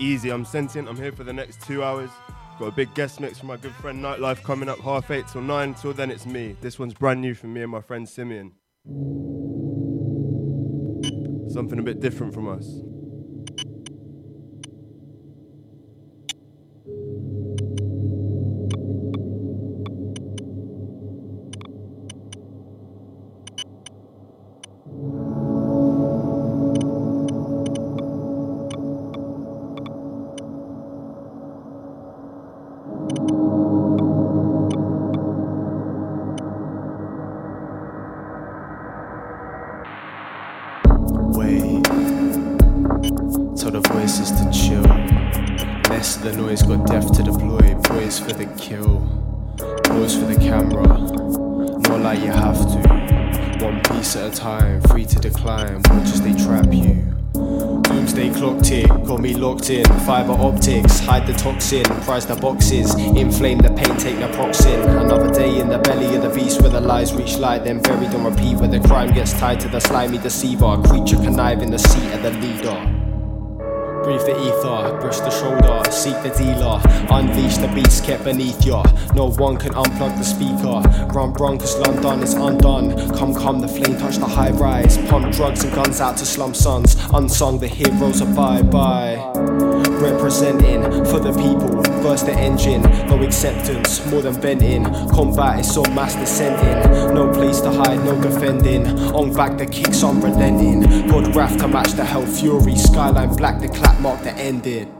Easy, I'm sentient. I'm here for the next two hours. Got a big guest mix from my good friend Nightlife coming up half eight till nine. Till then, it's me. This one's brand new for me and my friend Simeon. Something a bit different from us. The toxin, prize the boxes, inflame the pain, take the proxin. Another day in the belly of the beast where the lies reach light, then buried on repeat where the crime gets tied to the slimy deceiver. A Creature connive in the seat of the leader. Breathe the ether, brush the shoulder, seek the dealer, unleash the beast kept beneath ya. No one can unplug the speaker. Run, run, cause London is undone. Come, come, the flame touch the high rise. Pump drugs and guns out to slum sons. Unsung, the heroes are bye bye. Representing for the people, burst the engine. No acceptance, more than venting. Combat is so mass descending. No place to hide, no defending. On back, the kicks unrelenting. God wrath to match the hell fury. Skyline black, the clap mark the ending.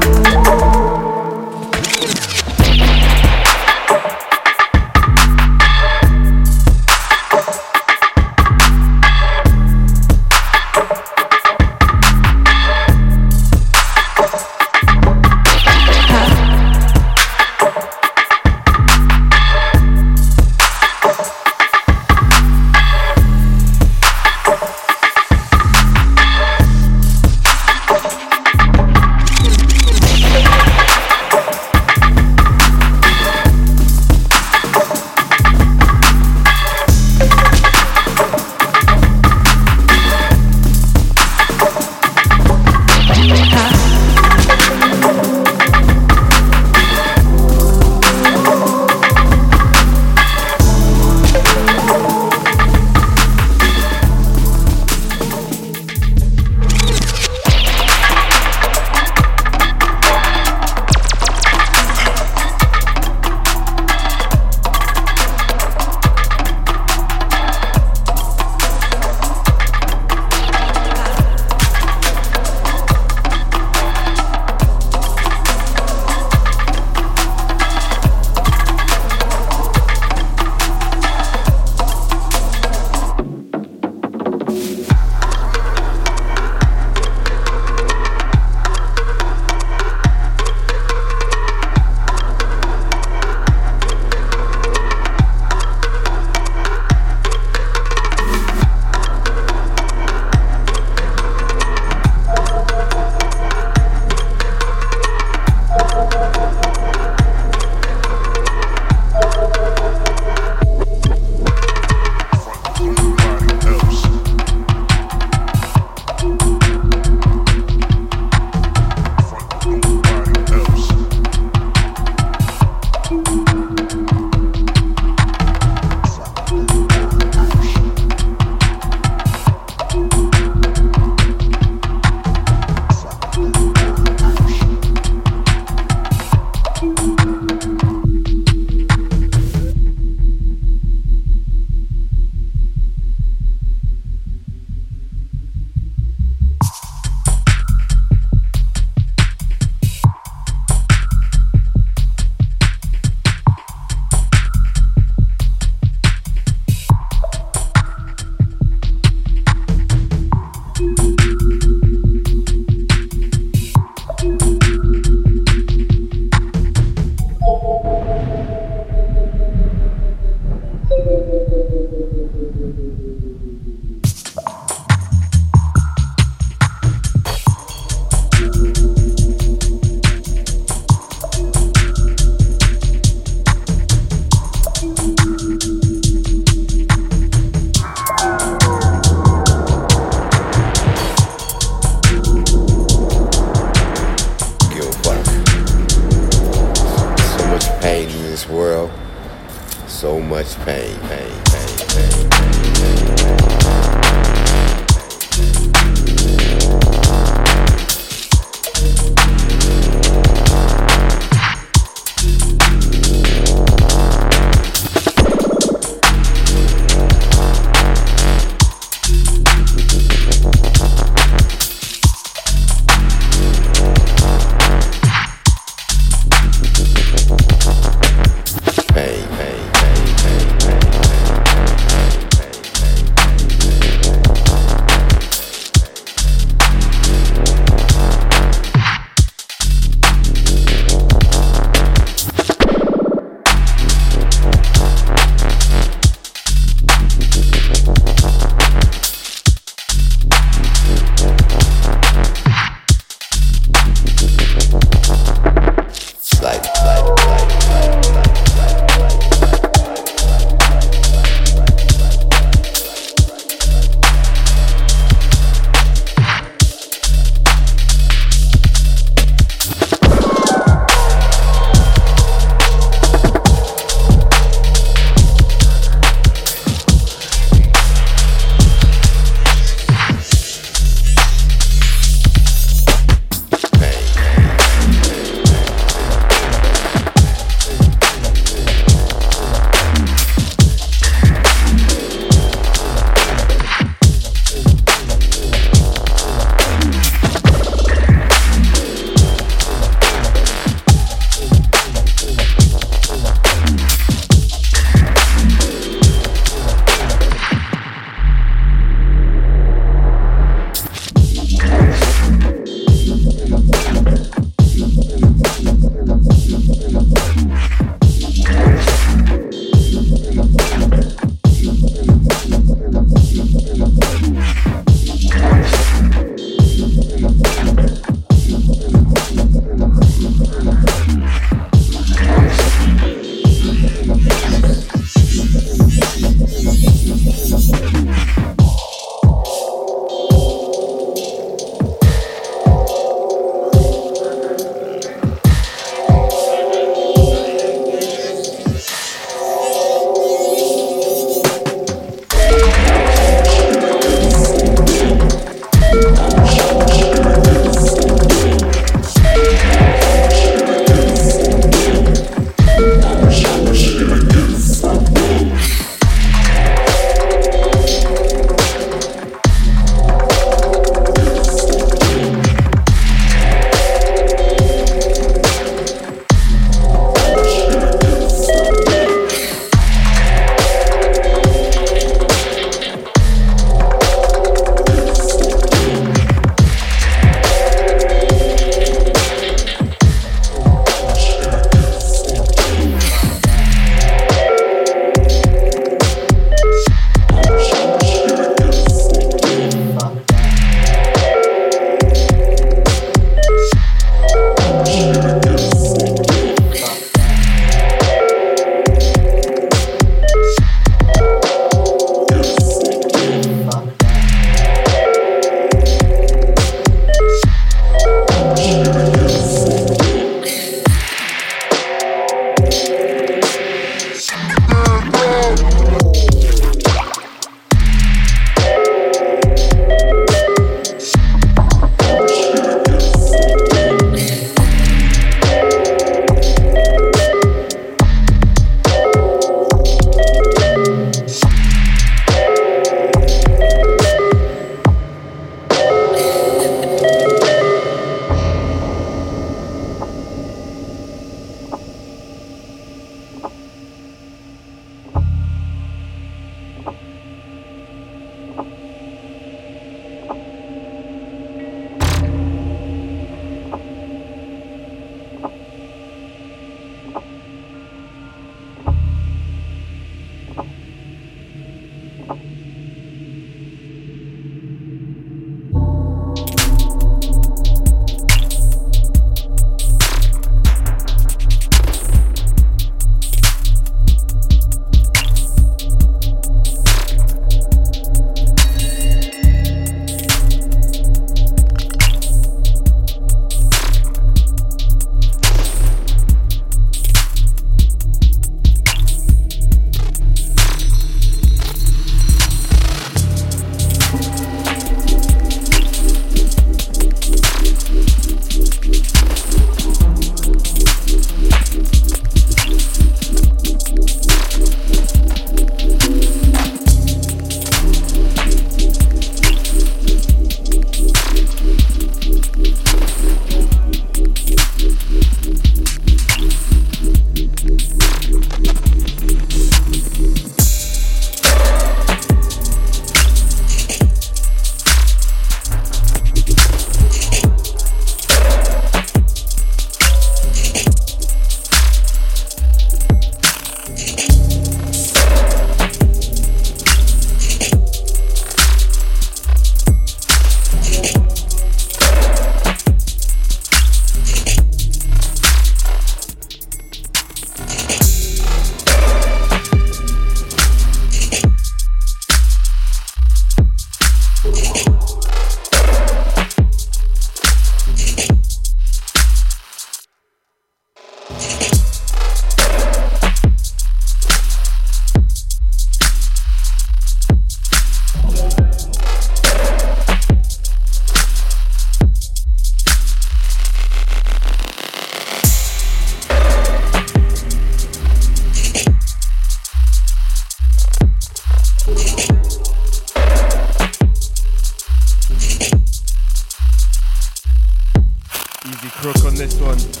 next one.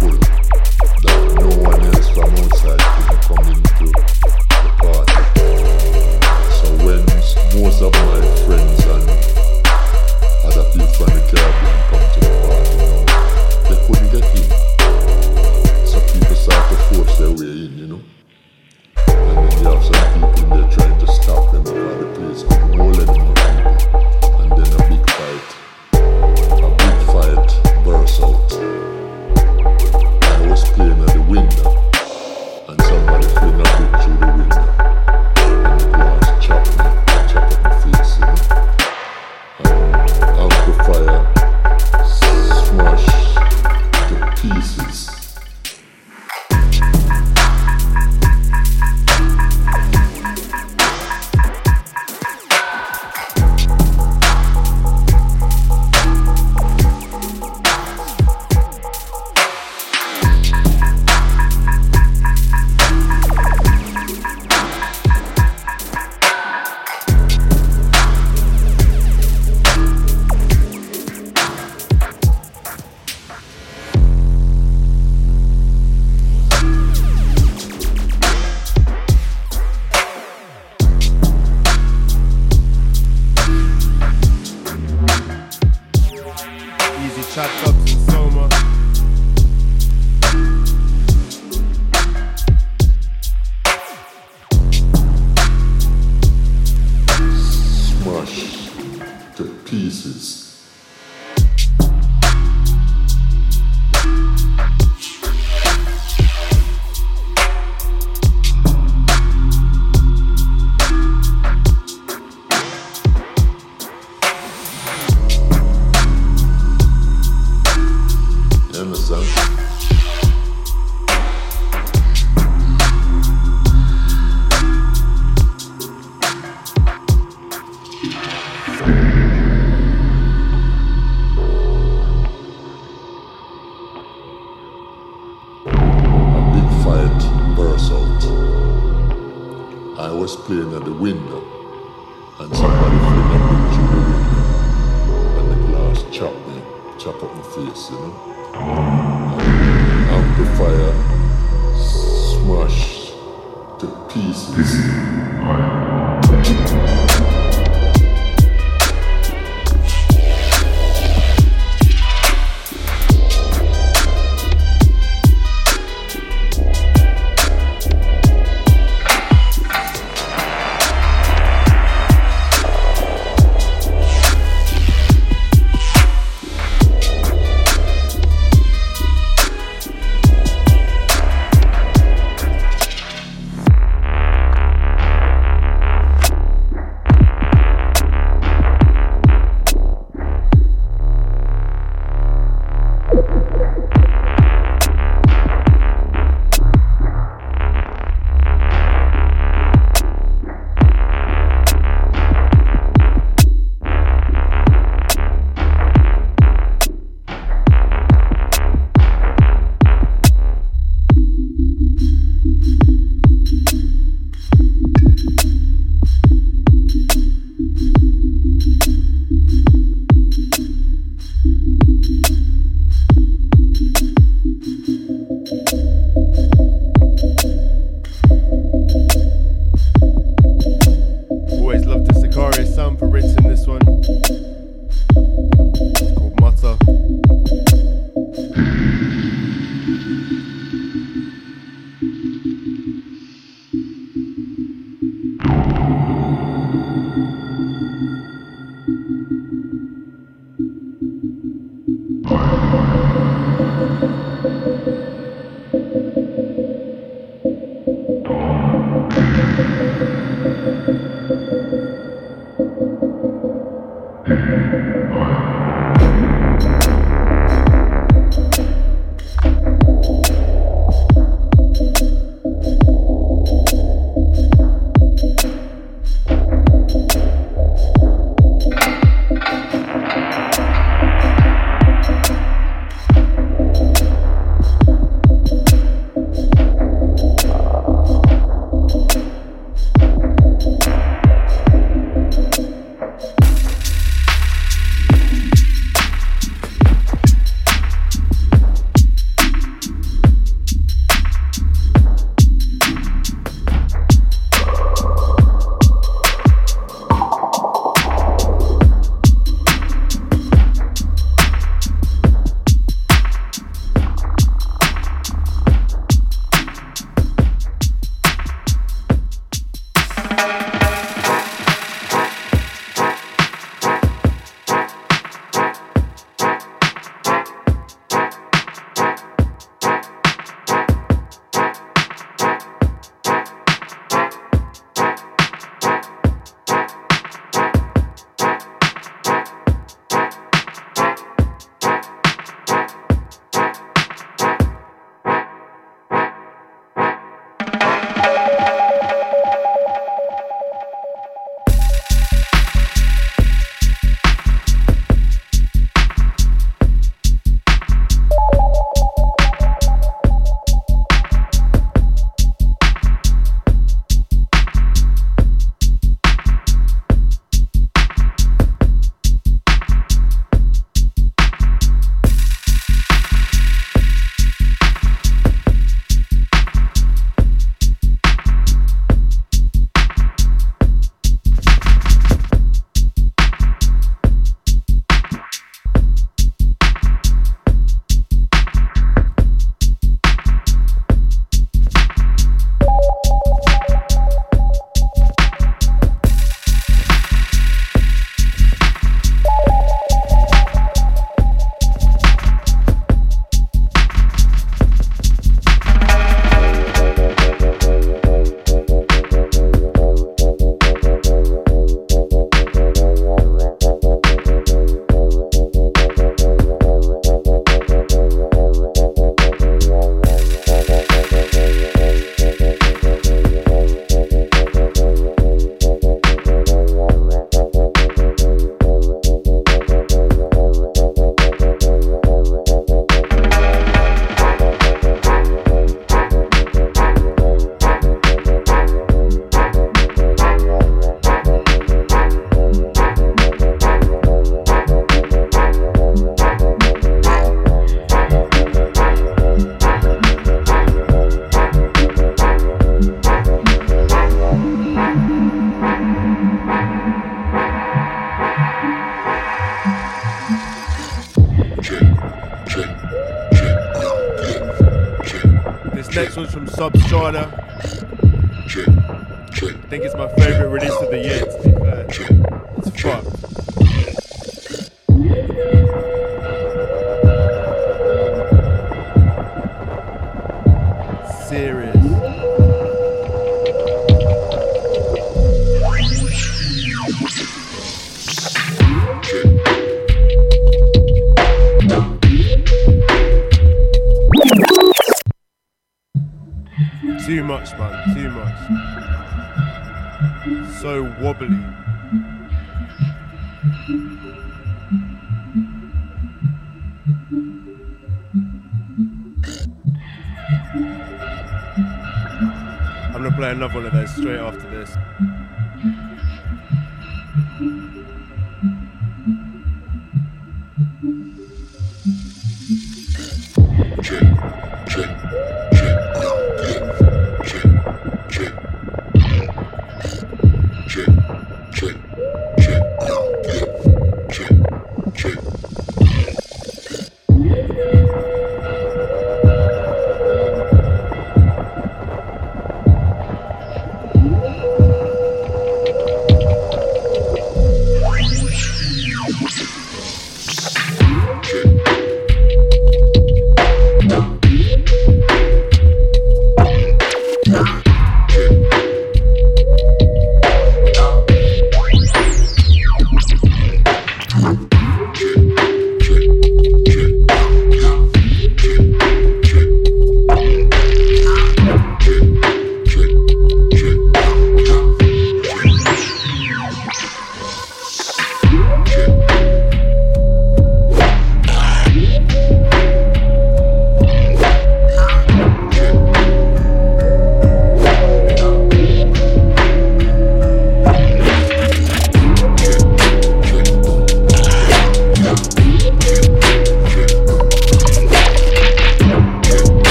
Cool. From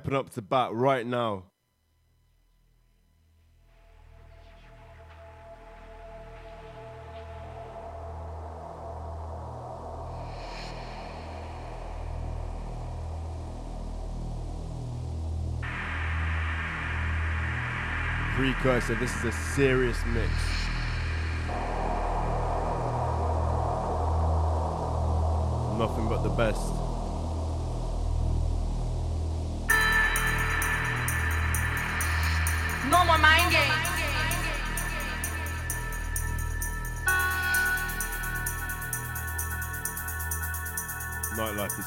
stepping up to bat right now. Precursor, this is a serious mix.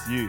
You.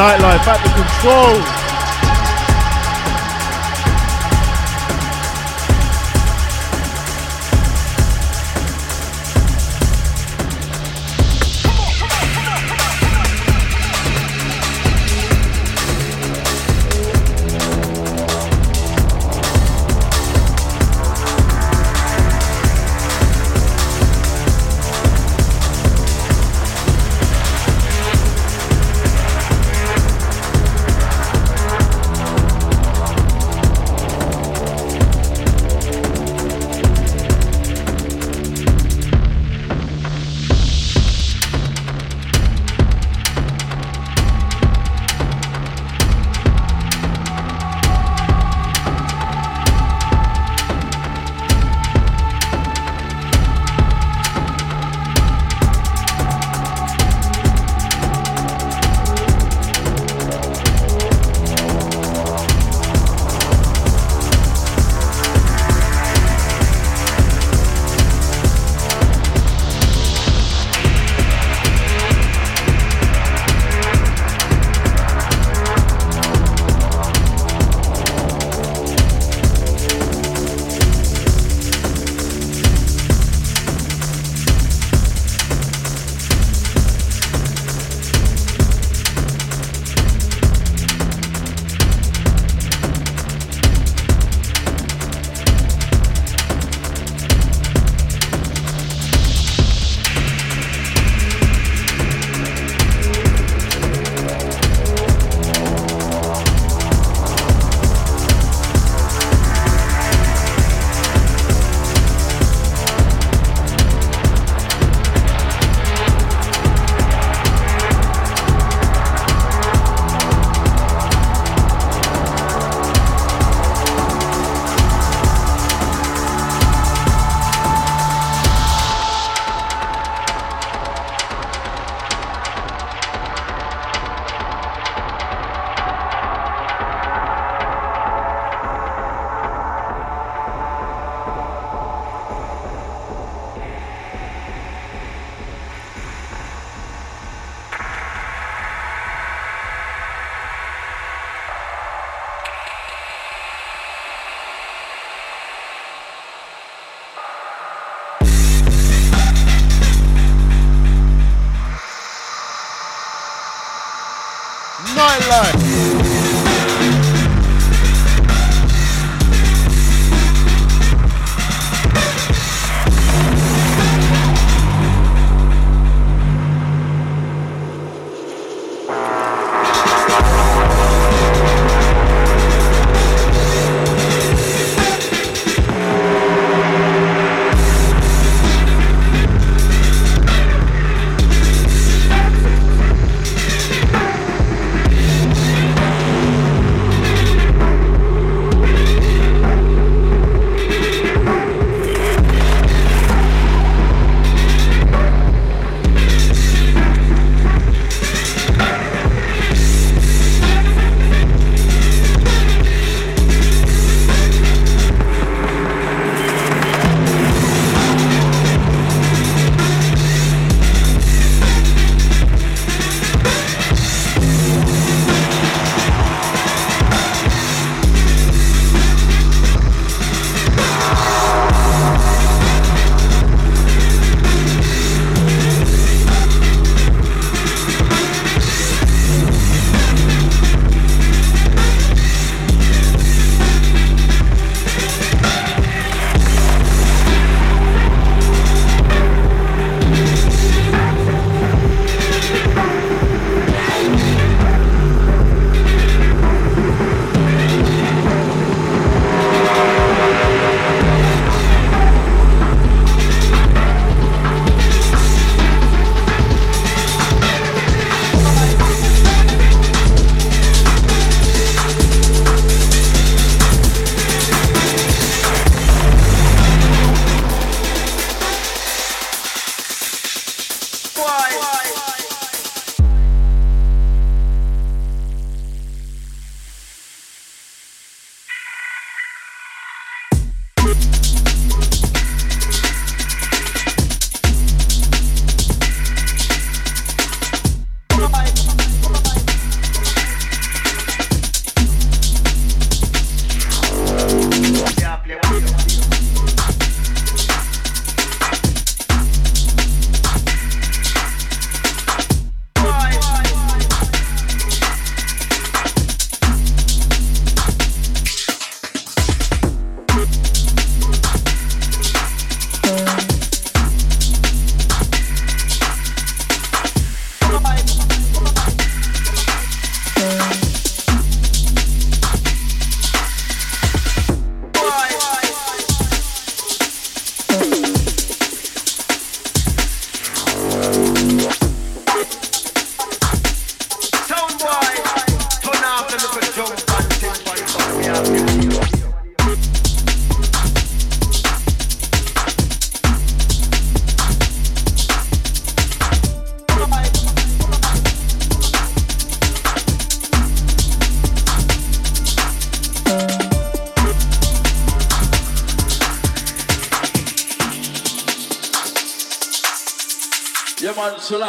Nightlife at the controls.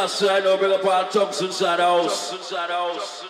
I bring up inside the house. The house.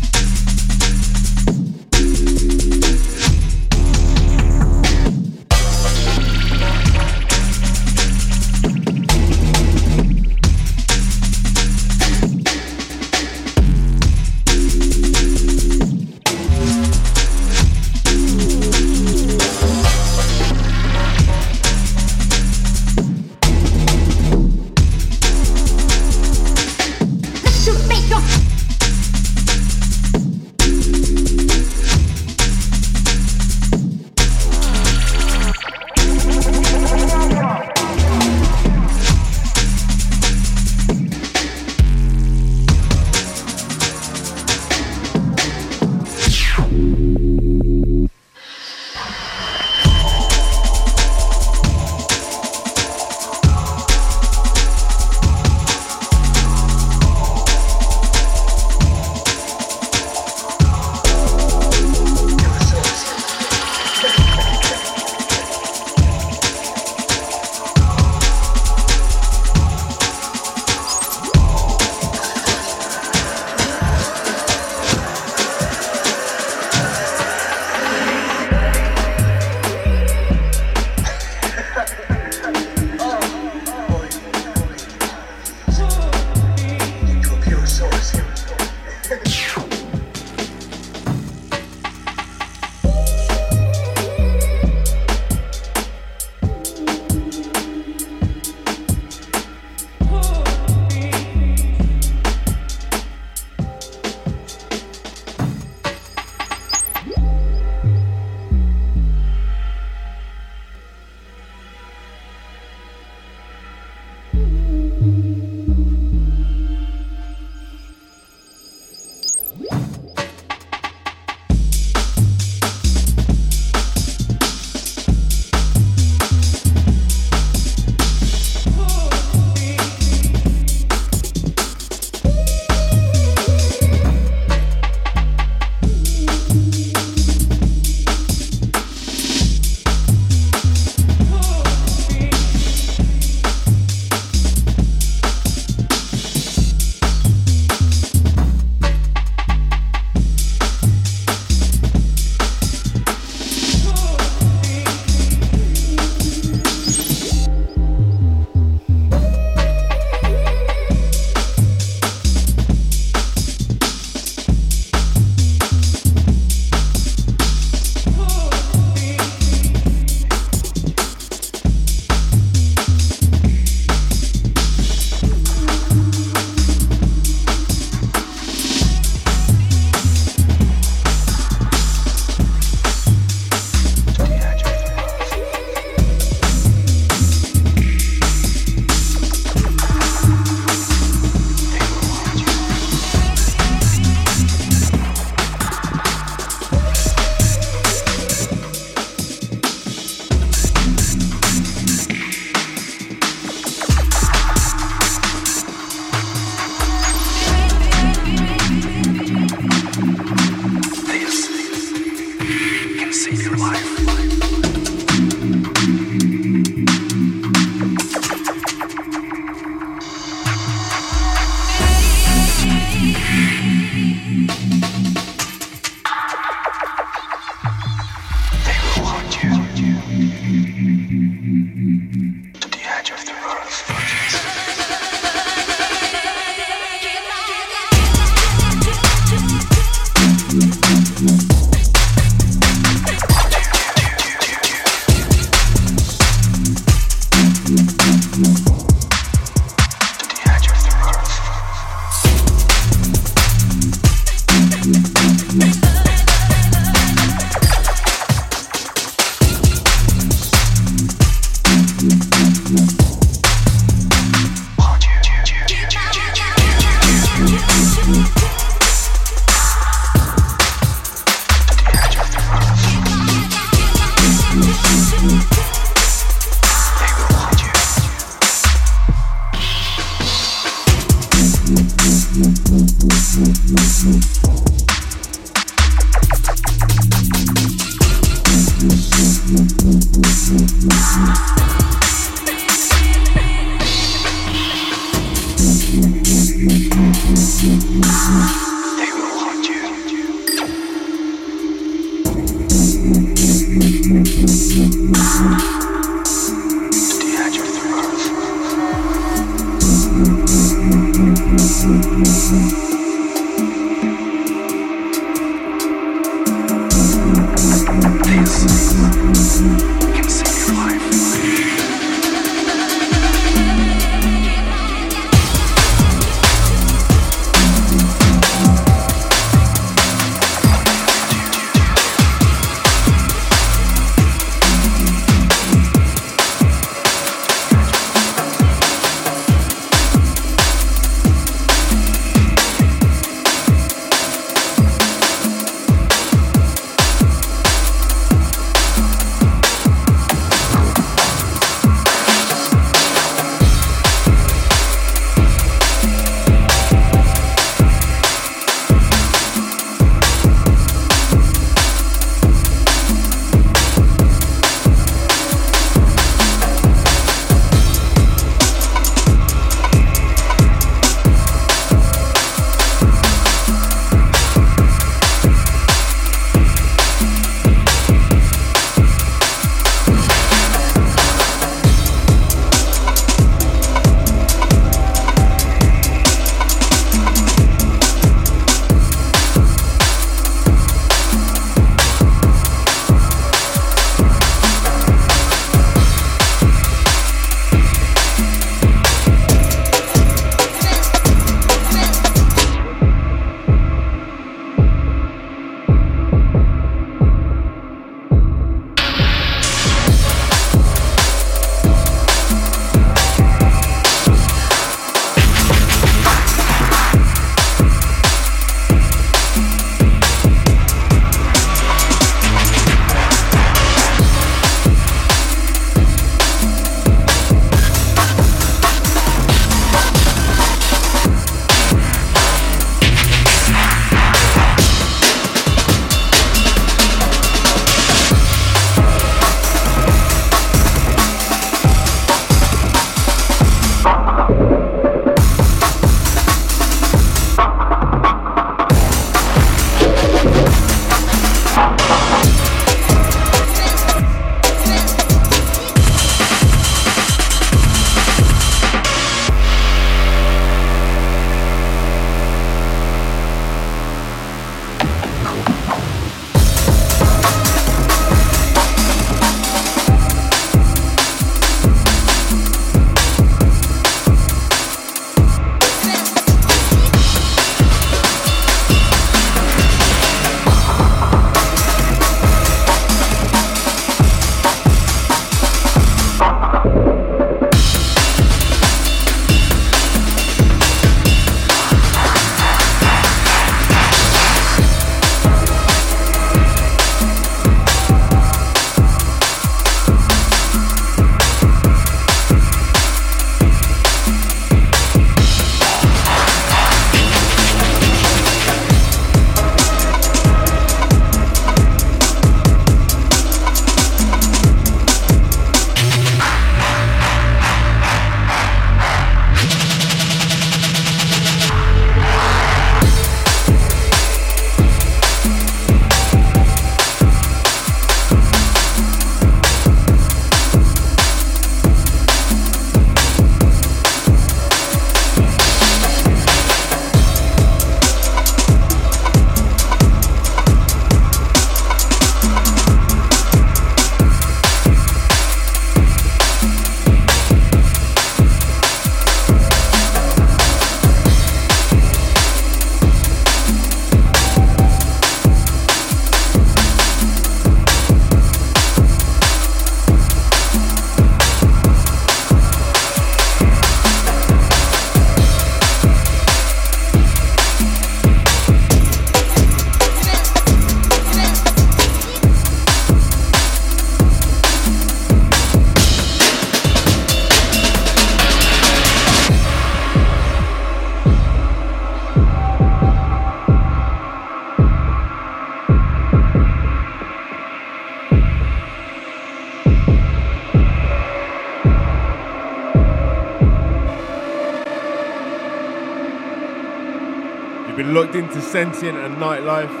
Sentient and nightlife.